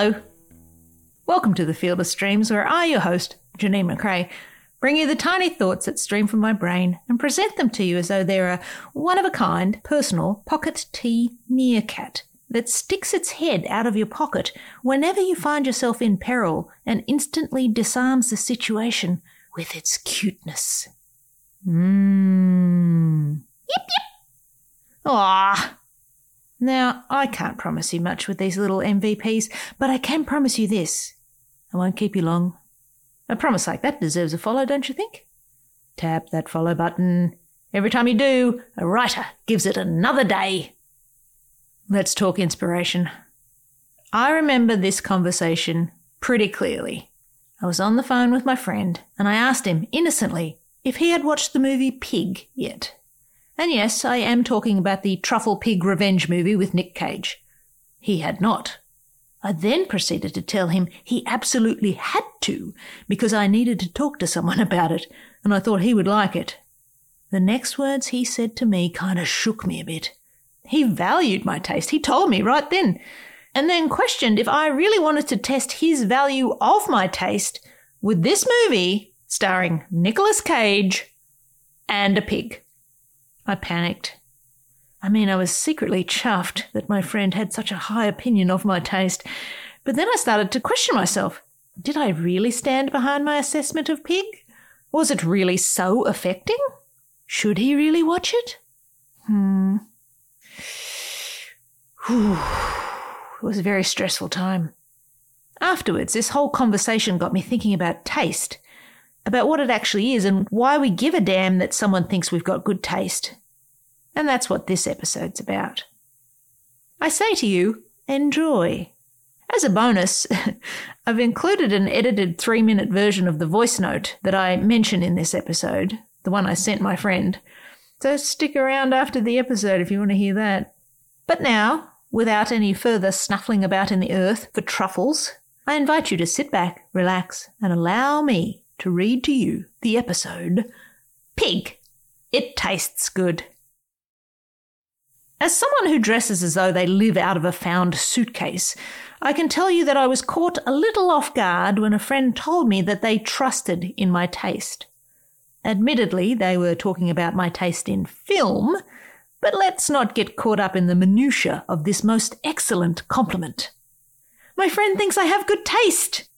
Hello. Welcome to the Field of Streams, where I, your host, Janeen McCrae, bring you the tiny thoughts that stream from my brain and present them to you as though they're a one of a kind, personal pocket tea meerkat that sticks its head out of your pocket whenever you find yourself in peril and instantly disarms the situation with its cuteness. Mmm. Yip yip. Now, I can't promise you much with these little MVPs, but I can promise you this. I won't keep you long. A promise like that deserves a follow, don't you think? Tap that follow button. Every time you do, a writer gives it another day. Let's talk inspiration. I remember this conversation pretty clearly. I was on the phone with my friend, and I asked him innocently if he had watched the movie Pig yet. And yes, I am talking about the Truffle Pig Revenge movie with Nick Cage. He had not. I then proceeded to tell him he absolutely had to, because I needed to talk to someone about it, and I thought he would like it. The next words he said to me kind of shook me a bit. He valued my taste, he told me right then, and then questioned if I really wanted to test his value of my taste with this movie starring Nicolas Cage and a pig. I panicked. I mean, I was secretly chuffed that my friend had such a high opinion of my taste, but then I started to question myself. Did I really stand behind my assessment of Pig? Was it really so affecting? Should he really watch it? Hmm. Whew. It was a very stressful time. Afterwards, this whole conversation got me thinking about taste about what it actually is and why we give a damn that someone thinks we've got good taste. And that's what this episode's about. I say to you, enjoy. As a bonus, I've included an edited three minute version of the voice note that I mention in this episode, the one I sent my friend. So stick around after the episode if you want to hear that. But now, without any further snuffling about in the earth for truffles, I invite you to sit back, relax, and allow me to read to you the episode Pig. It tastes good. As someone who dresses as though they live out of a found suitcase, I can tell you that I was caught a little off guard when a friend told me that they trusted in my taste. Admittedly, they were talking about my taste in film, but let's not get caught up in the minutiae of this most excellent compliment. My friend thinks I have good taste.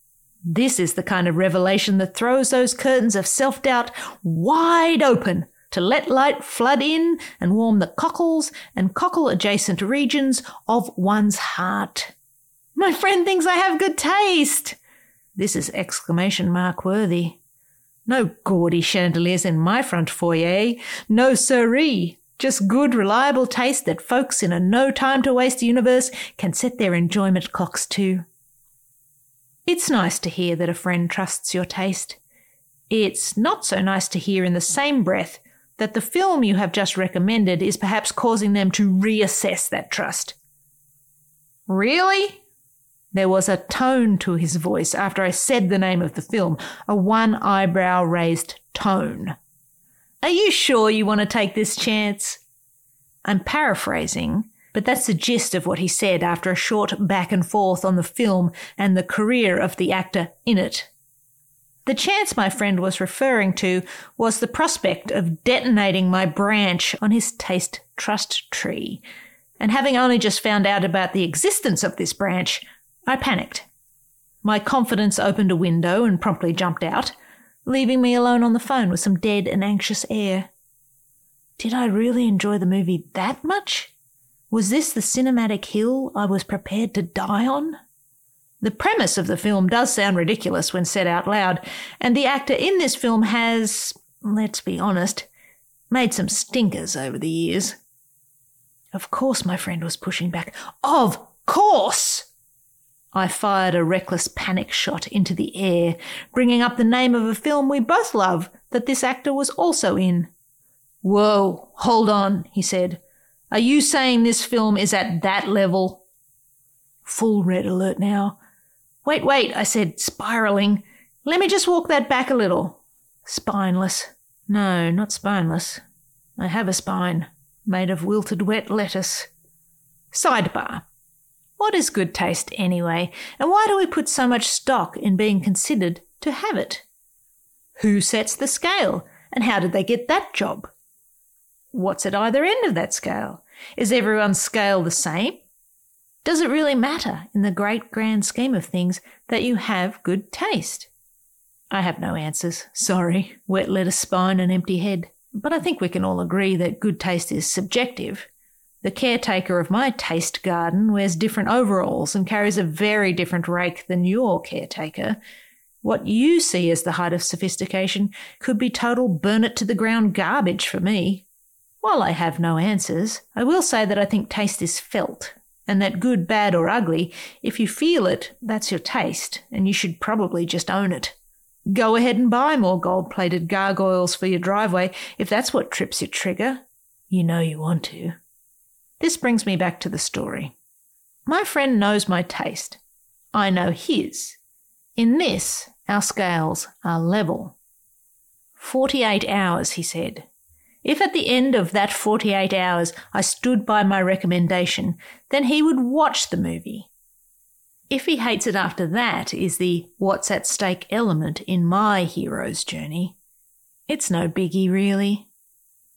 This is the kind of revelation that throws those curtains of self doubt wide open to let light flood in and warm the cockles and cockle adjacent regions of one's heart. My friend thinks I have good taste. This is exclamation mark worthy. No gaudy chandeliers in my front foyer. No siree. Just good, reliable taste that folks in a no time to waste universe can set their enjoyment clocks to. It's nice to hear that a friend trusts your taste. It's not so nice to hear in the same breath that the film you have just recommended is perhaps causing them to reassess that trust. Really? There was a tone to his voice after I said the name of the film, a one eyebrow raised tone. Are you sure you want to take this chance? I'm paraphrasing, but that's the gist of what he said after a short back and forth on the film and the career of the actor in it. The chance my friend was referring to was the prospect of detonating my branch on his taste trust tree. And having only just found out about the existence of this branch, I panicked. My confidence opened a window and promptly jumped out, leaving me alone on the phone with some dead and anxious air. Did I really enjoy the movie that much? Was this the cinematic hill I was prepared to die on? The premise of the film does sound ridiculous when said out loud, and the actor in this film has, let's be honest, made some stinkers over the years. Of course, my friend was pushing back. Of course! I fired a reckless panic shot into the air, bringing up the name of a film we both love that this actor was also in. Whoa, hold on, he said. Are you saying this film is at that level? Full red alert now. Wait, wait, I said, spiraling. Let me just walk that back a little. Spineless. No, not spineless. I have a spine, made of wilted wet lettuce. Sidebar. What is good taste anyway, and why do we put so much stock in being considered to have it? Who sets the scale, and how did they get that job? What's at either end of that scale? Is everyone's scale the same? Does it really matter in the great grand scheme of things that you have good taste? I have no answers. Sorry, wet lettuce spine and empty head. But I think we can all agree that good taste is subjective. The caretaker of my taste garden wears different overalls and carries a very different rake than your caretaker. What you see as the height of sophistication could be total burn it to the ground garbage for me. While I have no answers, I will say that I think taste is felt, and that good, bad, or ugly, if you feel it, that's your taste, and you should probably just own it. Go ahead and buy more gold plated gargoyles for your driveway if that's what trips your trigger. You know you want to. This brings me back to the story. My friend knows my taste. I know his. In this, our scales are level. 48 hours, he said. If at the end of that 48 hours I stood by my recommendation, then he would watch the movie. If he hates it after that is the what's at stake element in my hero's journey. It's no biggie, really.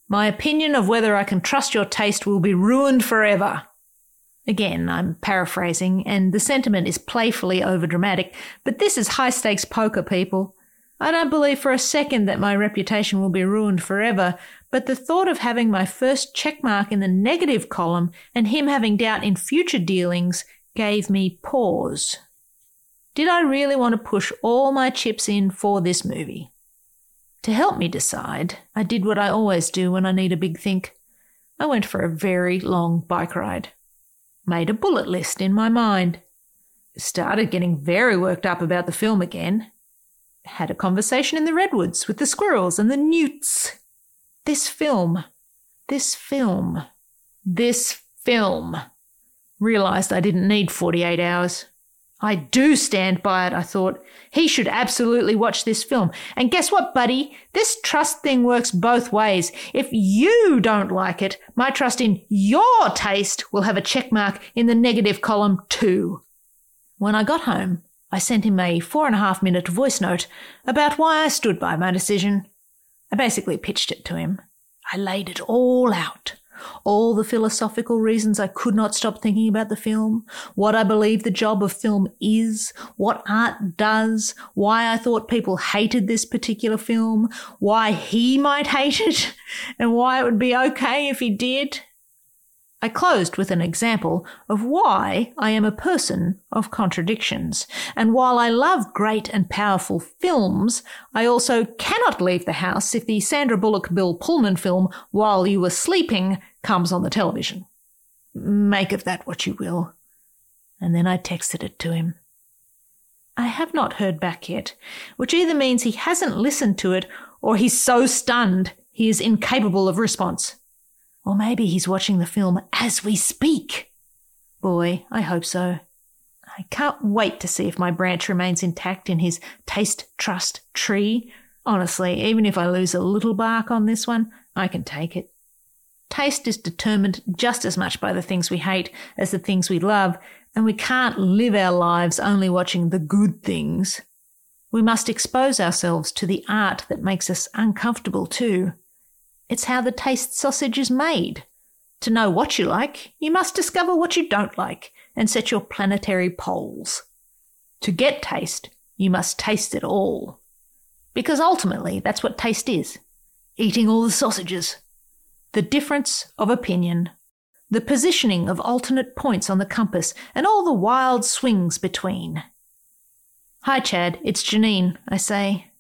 My opinion of whether I can trust your taste will be ruined forever. Again, I'm paraphrasing, and the sentiment is playfully overdramatic, but this is high stakes poker, people. I don't believe for a second that my reputation will be ruined forever, but the thought of having my first checkmark in the negative column and him having doubt in future dealings gave me pause. Did I really want to push all my chips in for this movie? To help me decide, I did what I always do when I need a big think. I went for a very long bike ride. Made a bullet list in my mind. Started getting very worked up about the film again. Had a conversation in the redwoods with the squirrels and the newts. This film, this film, this film. Realised I didn't need 48 hours. I do stand by it, I thought. He should absolutely watch this film. And guess what, buddy? This trust thing works both ways. If you don't like it, my trust in your taste will have a check mark in the negative column too. When I got home, I sent him a four and a half minute voice note about why I stood by my decision. I basically pitched it to him. I laid it all out. All the philosophical reasons I could not stop thinking about the film, what I believe the job of film is, what art does, why I thought people hated this particular film, why he might hate it, and why it would be okay if he did. I closed with an example of why I am a person of contradictions. And while I love great and powerful films, I also cannot leave the house if the Sandra Bullock Bill Pullman film, While You Were Sleeping, comes on the television. Make of that what you will. And then I texted it to him. I have not heard back yet, which either means he hasn't listened to it or he's so stunned he is incapable of response. Or maybe he's watching the film as we speak. Boy, I hope so. I can't wait to see if my branch remains intact in his taste trust tree. Honestly, even if I lose a little bark on this one, I can take it. Taste is determined just as much by the things we hate as the things we love, and we can't live our lives only watching the good things. We must expose ourselves to the art that makes us uncomfortable too. It's how the taste sausage is made. To know what you like, you must discover what you don't like and set your planetary poles. To get taste, you must taste it all. Because ultimately, that's what taste is eating all the sausages. The difference of opinion, the positioning of alternate points on the compass, and all the wild swings between. Hi, Chad, it's Janeen, I say.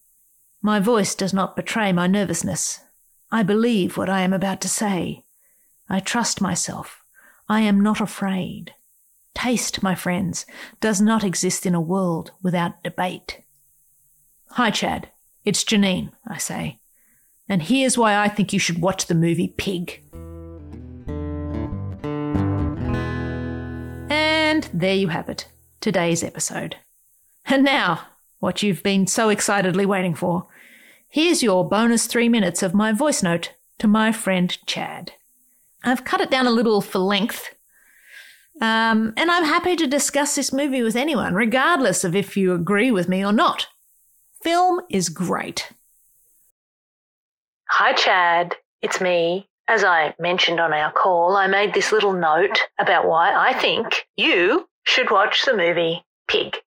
My voice does not betray my nervousness. I believe what I am about to say. I trust myself. I am not afraid. Taste, my friends, does not exist in a world without debate. Hi, Chad. It's Janeen, I say. And here's why I think you should watch the movie Pig. And there you have it, today's episode. And now, what you've been so excitedly waiting for Here's your bonus three minutes of my voice note to my friend Chad. I've cut it down a little for length. Um, and I'm happy to discuss this movie with anyone, regardless of if you agree with me or not. Film is great. Hi, Chad. It's me. As I mentioned on our call, I made this little note about why I think you should watch the movie Pig.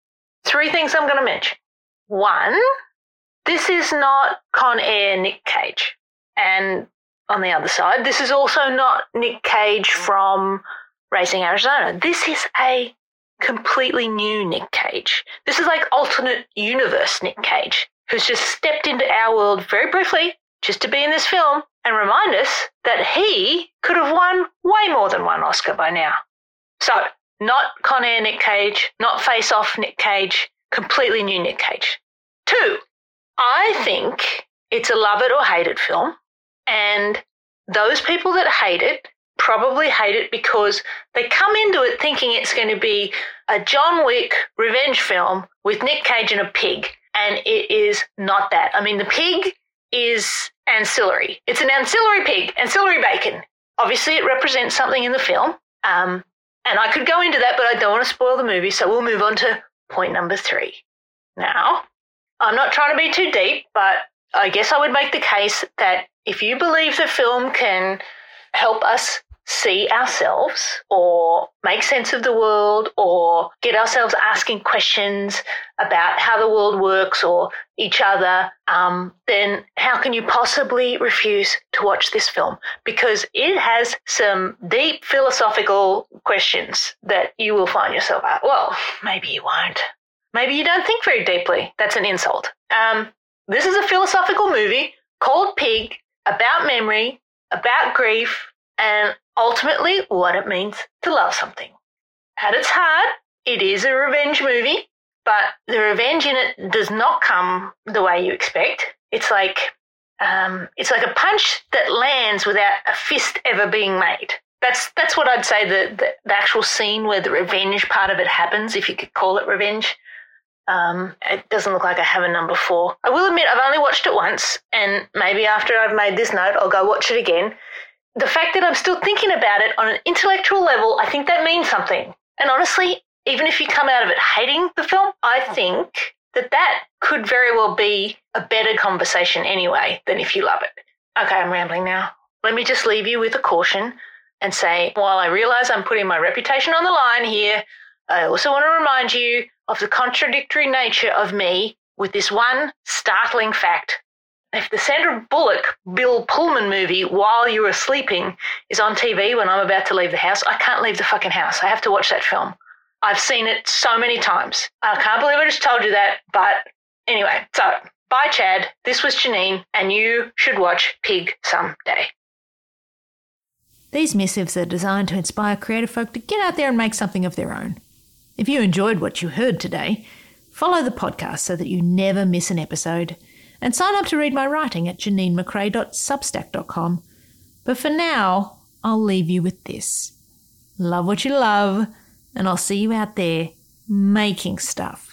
Three things I'm going to mention. One, this is not Con Air Nick Cage. And on the other side, this is also not Nick Cage from Raising Arizona. This is a completely new Nick Cage. This is like alternate universe Nick Cage, who's just stepped into our world very briefly just to be in this film and remind us that he could have won way more than one Oscar by now. So, not Con Air Nick Cage, not Face Off Nick Cage, completely new Nick Cage. Two, I think it's a love it or hate it film. And those people that hate it probably hate it because they come into it thinking it's going to be a John Wick revenge film with Nick Cage and a pig. And it is not that. I mean, the pig is ancillary. It's an ancillary pig, ancillary bacon. Obviously, it represents something in the film. Um, and I could go into that, but I don't want to spoil the movie, so we'll move on to point number three. Now, I'm not trying to be too deep, but I guess I would make the case that if you believe the film can help us see ourselves or make sense of the world or get ourselves asking questions about how the world works or each other, um, then how can you possibly refuse to watch this film? Because it has some deep philosophical questions that you will find yourself at. Well, maybe you won't. Maybe you don't think very deeply. That's an insult. Um, this is a philosophical movie called Pig about memory, about grief, and ultimately what it means to love something. At its heart, it is a revenge movie, but the revenge in it does not come the way you expect. It's like um, it's like a punch that lands without a fist ever being made. That's that's what I'd say the, the, the actual scene where the revenge part of it happens, if you could call it revenge. Um, it doesn't look like I have a number four. I will admit I've only watched it once, and maybe after I've made this note, I'll go watch it again the fact that I'm still thinking about it on an intellectual level, I think that means something. And honestly, even if you come out of it hating the film, I think that that could very well be a better conversation anyway than if you love it. Okay, I'm rambling now. Let me just leave you with a caution and say, while I realize I'm putting my reputation on the line here, I also want to remind you of the contradictory nature of me with this one startling fact if the Sandra Bullock Bill Pullman movie while you are sleeping is on TV when I'm about to leave the house, I can't leave the fucking house. I have to watch that film. I've seen it so many times. I can't believe I just told you that, but anyway, so bye, Chad. This was Janeen, and you should watch Pig someday. These missives are designed to inspire creative folk to get out there and make something of their own. If you enjoyed what you heard today, follow the podcast so that you never miss an episode and sign up to read my writing at janinemcrae.substack.com. But for now, I'll leave you with this. Love what you love, and I'll see you out there making stuff.